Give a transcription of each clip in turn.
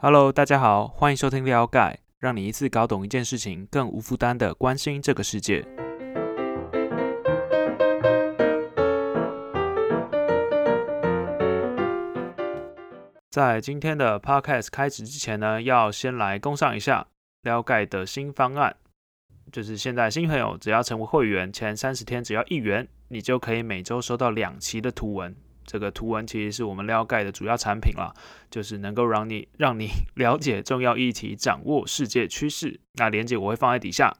Hello，大家好，欢迎收听撩盖，让你一次搞懂一件事情，更无负担的关心这个世界。在今天的 Podcast 开始之前呢，要先来公上一下撩盖的新方案，就是现在新朋友只要成为会员，前三十天只要一元，你就可以每周收到两期的图文。这个图文其实是我们撩盖的主要产品啦，就是能够让你让你 了解重要议题，掌握世界趋势。那连接我会放在底下。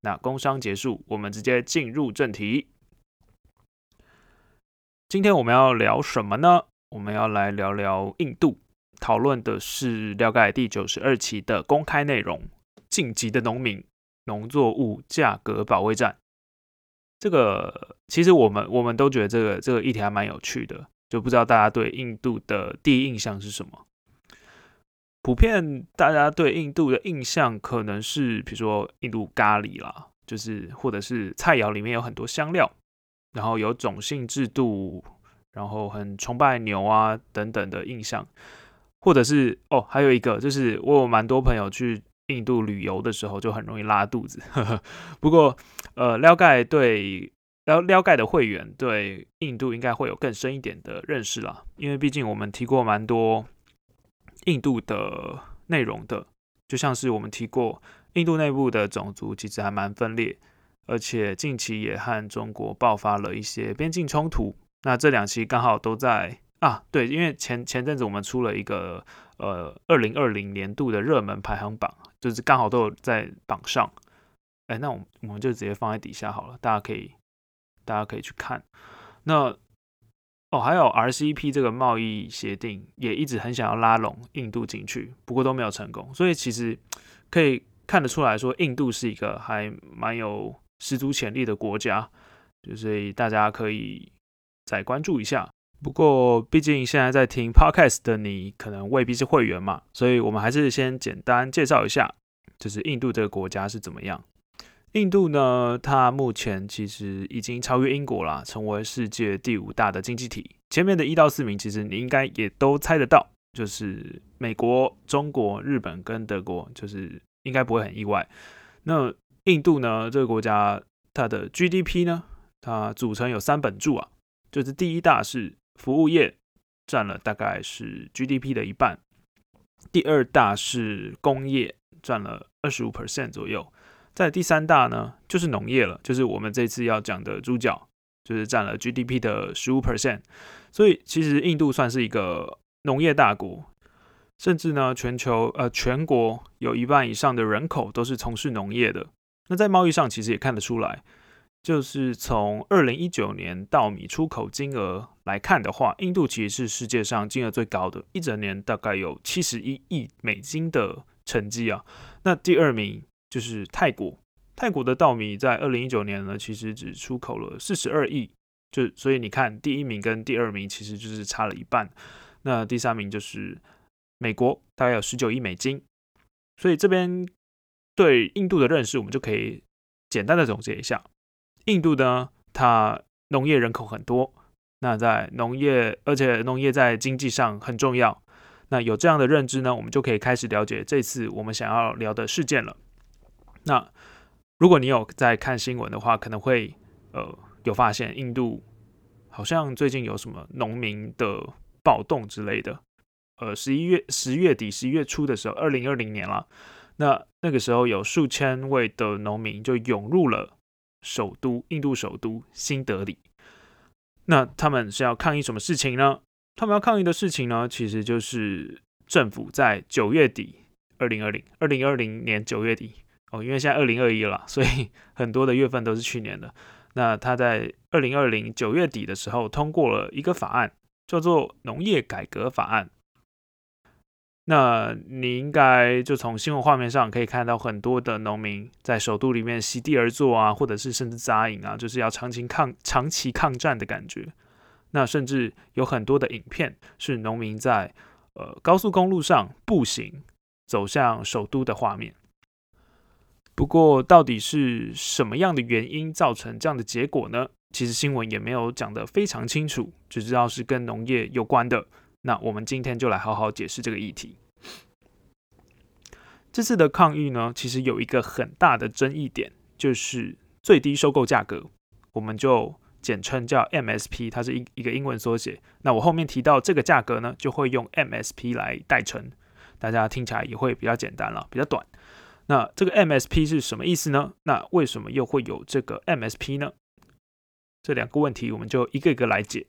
那工商结束，我们直接进入正题。今天我们要聊什么呢？我们要来聊聊印度，讨论的是撩盖第九十二期的公开内容：晋级的农民农作物价格保卫战。这个其实我们我们都觉得这个这个议题还蛮有趣的，就不知道大家对印度的第一印象是什么？普遍大家对印度的印象可能是，比如说印度咖喱啦，就是或者是菜肴里面有很多香料，然后有种姓制度，然后很崇拜牛啊等等的印象，或者是哦，还有一个就是我有蛮多朋友去。印度旅游的时候就很容易拉肚子，不过呃，撩盖对撩撩盖的会员对印度应该会有更深一点的认识啦，因为毕竟我们提过蛮多印度的内容的，就像是我们提过印度内部的种族其实还蛮分裂，而且近期也和中国爆发了一些边境冲突，那这两期刚好都在啊，对，因为前前阵子我们出了一个呃二零二零年度的热门排行榜。就是刚好都有在榜上，哎，那我我们就直接放在底下好了，大家可以大家可以去看。那哦，还有 RCEP 这个贸易协定也一直很想要拉拢印度进去，不过都没有成功。所以其实可以看得出来说，印度是一个还蛮有十足潜力的国家，就所以大家可以再关注一下。不过，毕竟现在在听 podcast 的你可能未必是会员嘛，所以我们还是先简单介绍一下，就是印度这个国家是怎么样。印度呢，它目前其实已经超越英国啦，成为世界第五大的经济体。前面的一到四名，其实你应该也都猜得到，就是美国、中国、日本跟德国，就是应该不会很意外。那印度呢，这个国家它的 GDP 呢，它组成有三本柱啊，就是第一大是。服务业占了大概是 GDP 的一半，第二大是工业占了二十五 percent 左右，在第三大呢就是农业了，就是我们这次要讲的猪脚，就是占了 GDP 的十五 percent。所以其实印度算是一个农业大国，甚至呢全球呃全国有一半以上的人口都是从事农业的。那在贸易上其实也看得出来。就是从二零一九年稻米出口金额来看的话，印度其实是世界上金额最高的，一整年大概有七十一亿美金的成绩啊。那第二名就是泰国，泰国的稻米在二零一九年呢，其实只出口了四十二亿，就所以你看第一名跟第二名其实就是差了一半。那第三名就是美国，大概有十九亿美金。所以这边对印度的认识，我们就可以简单的总结一下。印度呢，它农业人口很多，那在农业，而且农业在经济上很重要。那有这样的认知呢，我们就可以开始了解这次我们想要聊的事件了。那如果你有在看新闻的话，可能会呃有发现，印度好像最近有什么农民的暴动之类的。呃，十一月十月底、十一月初的时候，二零二零年了，那那个时候有数千位的农民就涌入了。首都印度首都新德里，那他们是要抗议什么事情呢？他们要抗议的事情呢，其实就是政府在九月底，二零二零二零二零年九月底哦，因为现在二零二一了，所以 很多的月份都是去年的。那他在二零二零九月底的时候通过了一个法案，叫做农业改革法案。那你应该就从新闻画面上可以看到很多的农民在首都里面席地而坐啊，或者是甚至扎营啊，就是要长期抗长期抗战的感觉。那甚至有很多的影片是农民在呃高速公路上步行走向首都的画面。不过，到底是什么样的原因造成这样的结果呢？其实新闻也没有讲得非常清楚，只知道是跟农业有关的。那我们今天就来好好解释这个议题。这次的抗议呢，其实有一个很大的争议点，就是最低收购价格，我们就简称叫 MSP，它是一一个英文缩写。那我后面提到这个价格呢，就会用 MSP 来代称，大家听起来也会比较简单了，比较短。那这个 MSP 是什么意思呢？那为什么又会有这个 MSP 呢？这两个问题，我们就一个一个来解。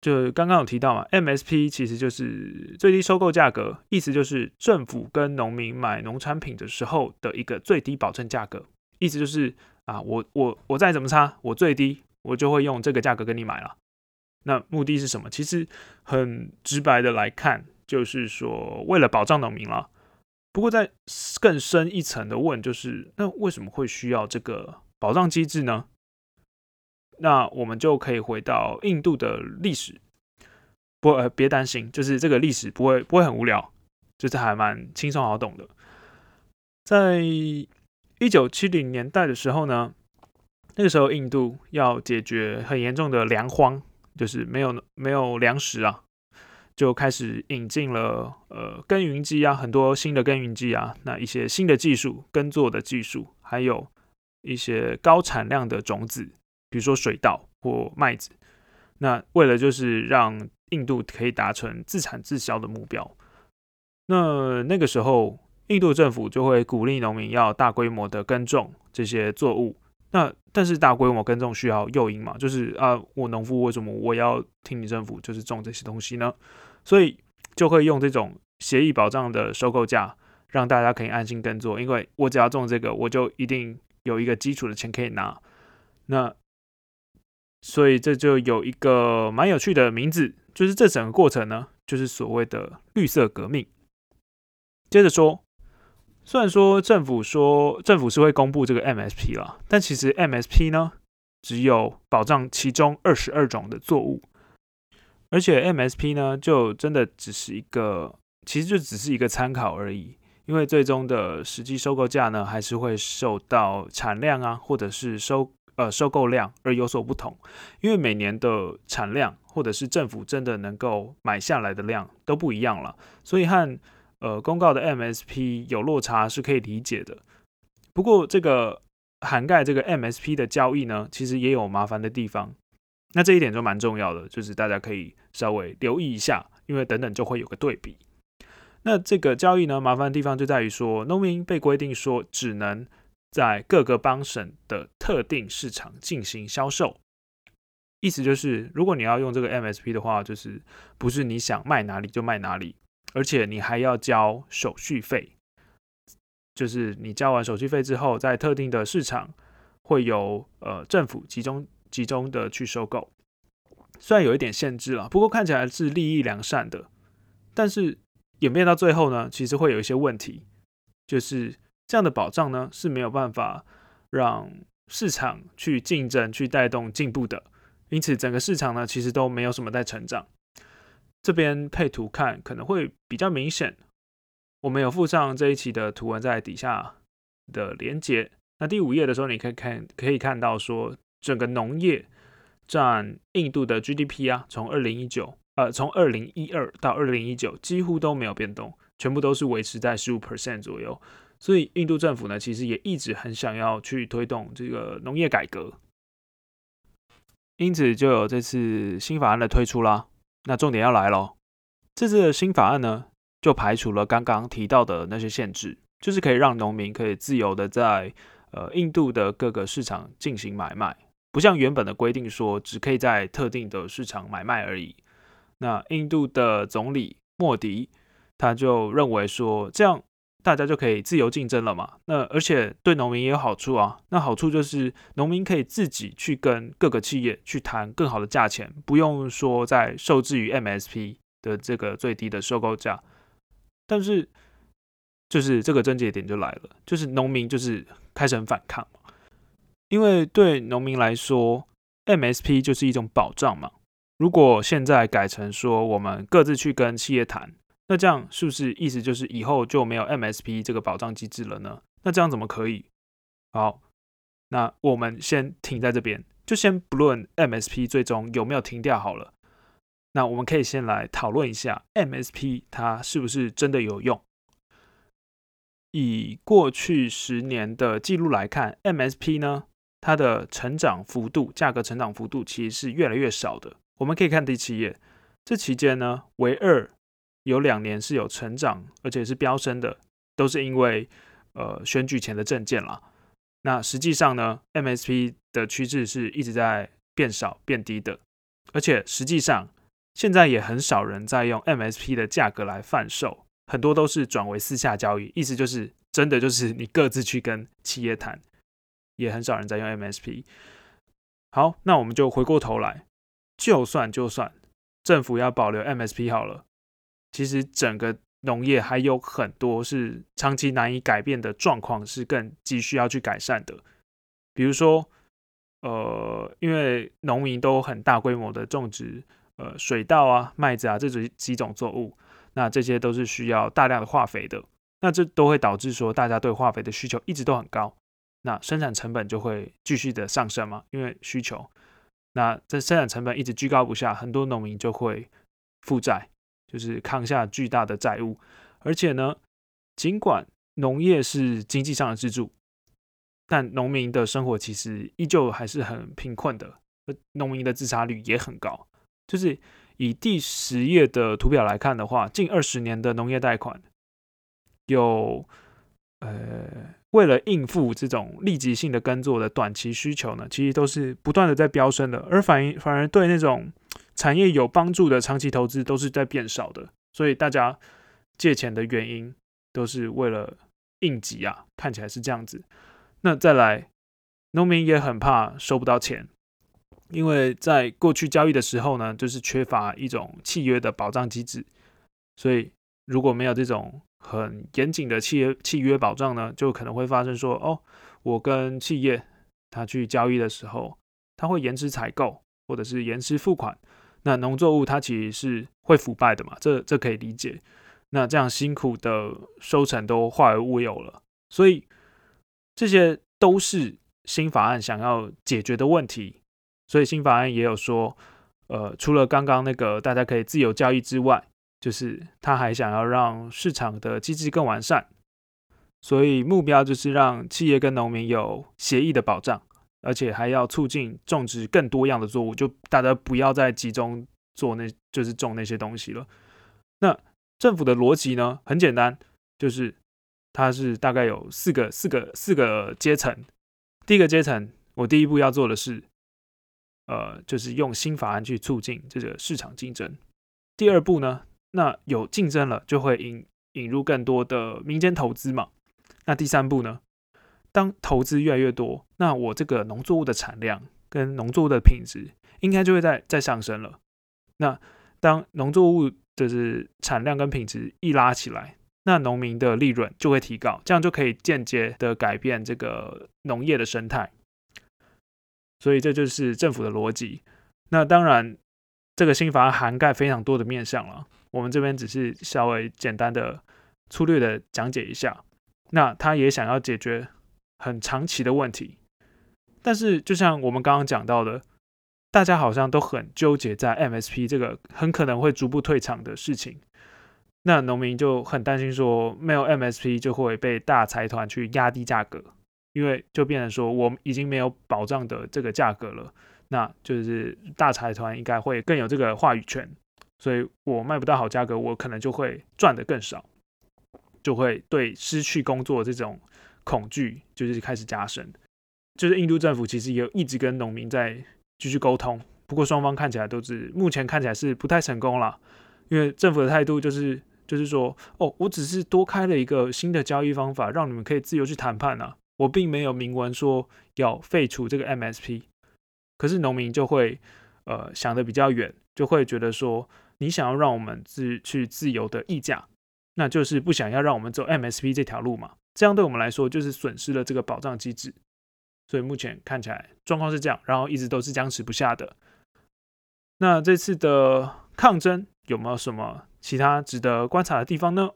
就刚刚有提到嘛，MSP 其实就是最低收购价格，意思就是政府跟农民买农产品的时候的一个最低保证价格。意思就是啊，我我我再怎么差，我最低我就会用这个价格跟你买了。那目的是什么？其实很直白的来看，就是说为了保障农民了。不过在更深一层的问，就是那为什么会需要这个保障机制呢？那我们就可以回到印度的历史，不，呃，别担心，就是这个历史不会不会很无聊，就是还蛮轻松好懂的。在一九七零年代的时候呢，那个时候印度要解决很严重的粮荒，就是没有没有粮食啊，就开始引进了呃耕耘机啊，很多新的耕耘机啊，那一些新的技术，耕作的技术，还有一些高产量的种子。比如说水稻或麦子，那为了就是让印度可以达成自产自销的目标，那那个时候印度政府就会鼓励农民要大规模的耕种这些作物。那但是大规模耕种需要诱因嘛，就是啊，我农夫为什么我要听你政府就是种这些东西呢？所以就会用这种协议保障的收购价，让大家可以安心耕作，因为我只要种这个，我就一定有一个基础的钱可以拿。那所以这就有一个蛮有趣的名字，就是这整个过程呢，就是所谓的绿色革命。接着说，虽然说政府说政府是会公布这个 MSP 了，但其实 MSP 呢，只有保障其中二十二种的作物，而且 MSP 呢，就真的只是一个，其实就只是一个参考而已，因为最终的实际收购价呢，还是会受到产量啊，或者是收。呃，收购量而有所不同，因为每年的产量或者是政府真的能够买下来的量都不一样了，所以和呃公告的 MSP 有落差是可以理解的。不过这个涵盖这个 MSP 的交易呢，其实也有麻烦的地方。那这一点就蛮重要的，就是大家可以稍微留意一下，因为等等就会有个对比。那这个交易呢，麻烦的地方就在于说，农民被规定说只能。在各个邦省的特定市场进行销售，意思就是，如果你要用这个 MSP 的话，就是不是你想卖哪里就卖哪里，而且你还要交手续费。就是你交完手续费之后，在特定的市场会有呃政府集中集中的去收购，虽然有一点限制了，不过看起来是利益良善的。但是演变到最后呢，其实会有一些问题，就是。这样的保障呢是没有办法让市场去竞争、去带动进步的，因此整个市场呢其实都没有什么在成长。这边配图看可能会比较明显，我们有附上这一期的图文在底下的连接。那第五页的时候，你可以看可以看到说，整个农业占印度的 GDP 啊，从二零一九呃从二零一二到二零一九几乎都没有变动，全部都是维持在十五 percent 左右。所以，印度政府呢，其实也一直很想要去推动这个农业改革，因此就有这次新法案的推出啦。那重点要来喽，这次的新法案呢，就排除了刚刚提到的那些限制，就是可以让农民可以自由的在呃印度的各个市场进行买卖，不像原本的规定说只可以在特定的市场买卖而已。那印度的总理莫迪他就认为说这样。大家就可以自由竞争了嘛？那而且对农民也有好处啊。那好处就是农民可以自己去跟各个企业去谈更好的价钱，不用说再受制于 MSP 的这个最低的收购价。但是就是这个症结点就来了，就是农民就是开始很反抗嘛。因为对农民来说，MSP 就是一种保障嘛。如果现在改成说我们各自去跟企业谈。那这样是不是意思就是以后就没有 MSP 这个保障机制了呢？那这样怎么可以？好，那我们先停在这边，就先不论 MSP 最终有没有停掉好了。那我们可以先来讨论一下 MSP 它是不是真的有用？以过去十年的记录来看，MSP 呢，它的成长幅度，价格成长幅度其实是越来越少的。我们可以看第七页，这期间呢，唯二有两年是有成长，而且是飙升的，都是因为呃选举前的证件啦。那实际上呢，MSP 的趋势是一直在变少、变低的，而且实际上现在也很少人在用 MSP 的价格来贩售。很多都是转为私下交易，意思就是真的就是你各自去跟企业谈，也很少人在用 MSP。好，那我们就回过头来，就算就算政府要保留 MSP 好了，其实整个农业还有很多是长期难以改变的状况，是更急需要去改善的。比如说，呃，因为农民都很大规模的种植，呃，水稻啊、麦子啊这种几种作物。那这些都是需要大量的化肥的，那这都会导致说大家对化肥的需求一直都很高，那生产成本就会继续的上升嘛，因为需求，那这生产成本一直居高不下，很多农民就会负债，就是扛下巨大的债务，而且呢，尽管农业是经济上的支柱，但农民的生活其实依旧还是很贫困的，农民的自杀率也很高，就是。以第十页的图表来看的话，近二十年的农业贷款有，呃，为了应付这种立即性的耕作的短期需求呢，其实都是不断的在飙升的，而反反而对那种产业有帮助的长期投资都是在变少的，所以大家借钱的原因都是为了应急啊，看起来是这样子。那再来，农民也很怕收不到钱。因为在过去交易的时候呢，就是缺乏一种契约的保障机制，所以如果没有这种很严谨的契约契约保障呢，就可能会发生说，哦，我跟企业他去交易的时候，他会延迟采购或者是延迟付款，那农作物它其实是会腐败的嘛，这这可以理解，那这样辛苦的收成都化为乌有了，所以这些都是新法案想要解决的问题。所以新法案也有说，呃，除了刚刚那个大家可以自由交易之外，就是他还想要让市场的机制更完善。所以目标就是让企业跟农民有协议的保障，而且还要促进种植更多样的作物，就大家不要再集中做那，就是种那些东西了。那政府的逻辑呢，很简单，就是它是大概有四个、四个、四个阶层。第一个阶层，我第一步要做的是。呃，就是用新法案去促进这个市场竞争。第二步呢，那有竞争了，就会引引入更多的民间投资嘛。那第三步呢，当投资越来越多，那我这个农作物的产量跟农作物的品质应该就会在在上升了。那当农作物就是产量跟品质一拉起来，那农民的利润就会提高，这样就可以间接的改变这个农业的生态。所以这就是政府的逻辑。那当然，这个新法涵盖非常多的面向了。我们这边只是稍微简单的、粗略的讲解一下。那他也想要解决很长期的问题，但是就像我们刚刚讲到的，大家好像都很纠结在 MSP 这个很可能会逐步退场的事情。那农民就很担心说，没有 MSP 就会被大财团去压低价格。因为就变成说，我已经没有保障的这个价格了，那就是大财团应该会更有这个话语权，所以我卖不到好价格，我可能就会赚的更少，就会对失去工作这种恐惧就是开始加深。就是印度政府其实也一直跟农民在继续沟通，不过双方看起来都是目前看起来是不太成功了，因为政府的态度就是就是说，哦，我只是多开了一个新的交易方法，让你们可以自由去谈判啊。我并没有明文说要废除这个 MSP，可是农民就会呃想的比较远，就会觉得说你想要让我们自去自由的议价，那就是不想要让我们走 MSP 这条路嘛？这样对我们来说就是损失了这个保障机制，所以目前看起来状况是这样，然后一直都是僵持不下的。那这次的抗争有没有什么其他值得观察的地方呢？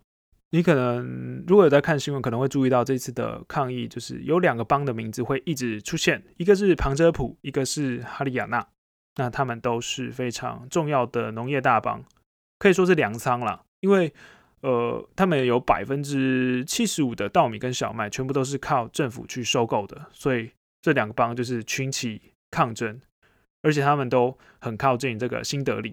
你可能如果有在看新闻，可能会注意到这次的抗议，就是有两个邦的名字会一直出现，一个是旁遮普，一个是哈里亚纳。那他们都是非常重要的农业大邦，可以说是粮仓了。因为呃，他们有百分之七十五的稻米跟小麦全部都是靠政府去收购的，所以这两个邦就是群起抗争，而且他们都很靠近这个新德里。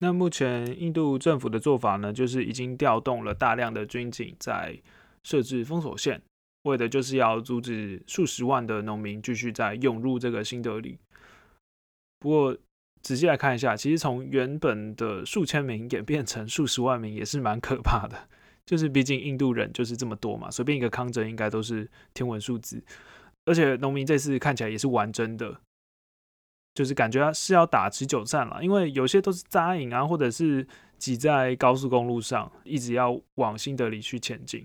那目前印度政府的做法呢，就是已经调动了大量的军警在设置封锁线，为的就是要阻止数十万的农民继续在涌入这个新德里。不过仔细来看一下，其实从原本的数千名演变成数十万名，也是蛮可怕的。就是毕竟印度人就是这么多嘛，随便一个抗争应该都是天文数字。而且农民这次看起来也是玩真的。就是感觉是要打持久战了，因为有些都是扎营啊，或者是挤在高速公路上，一直要往新德里去前进。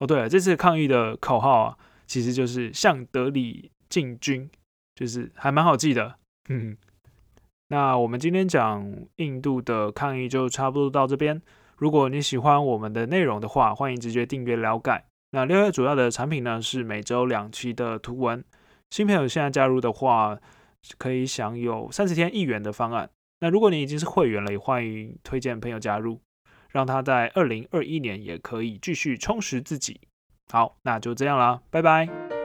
哦，对了，这次抗议的口号啊，其实就是向德里进军，就是还蛮好记的。嗯，那我们今天讲印度的抗议就差不多到这边。如果你喜欢我们的内容的话，欢迎直接订阅了解。那另外主要的产品呢是每周两期的图文。新朋友现在加入的话。可以享有三十天一元的方案。那如果你已经是会员了，也欢迎推荐朋友加入，让他在二零二一年也可以继续充实自己。好，那就这样啦，拜拜。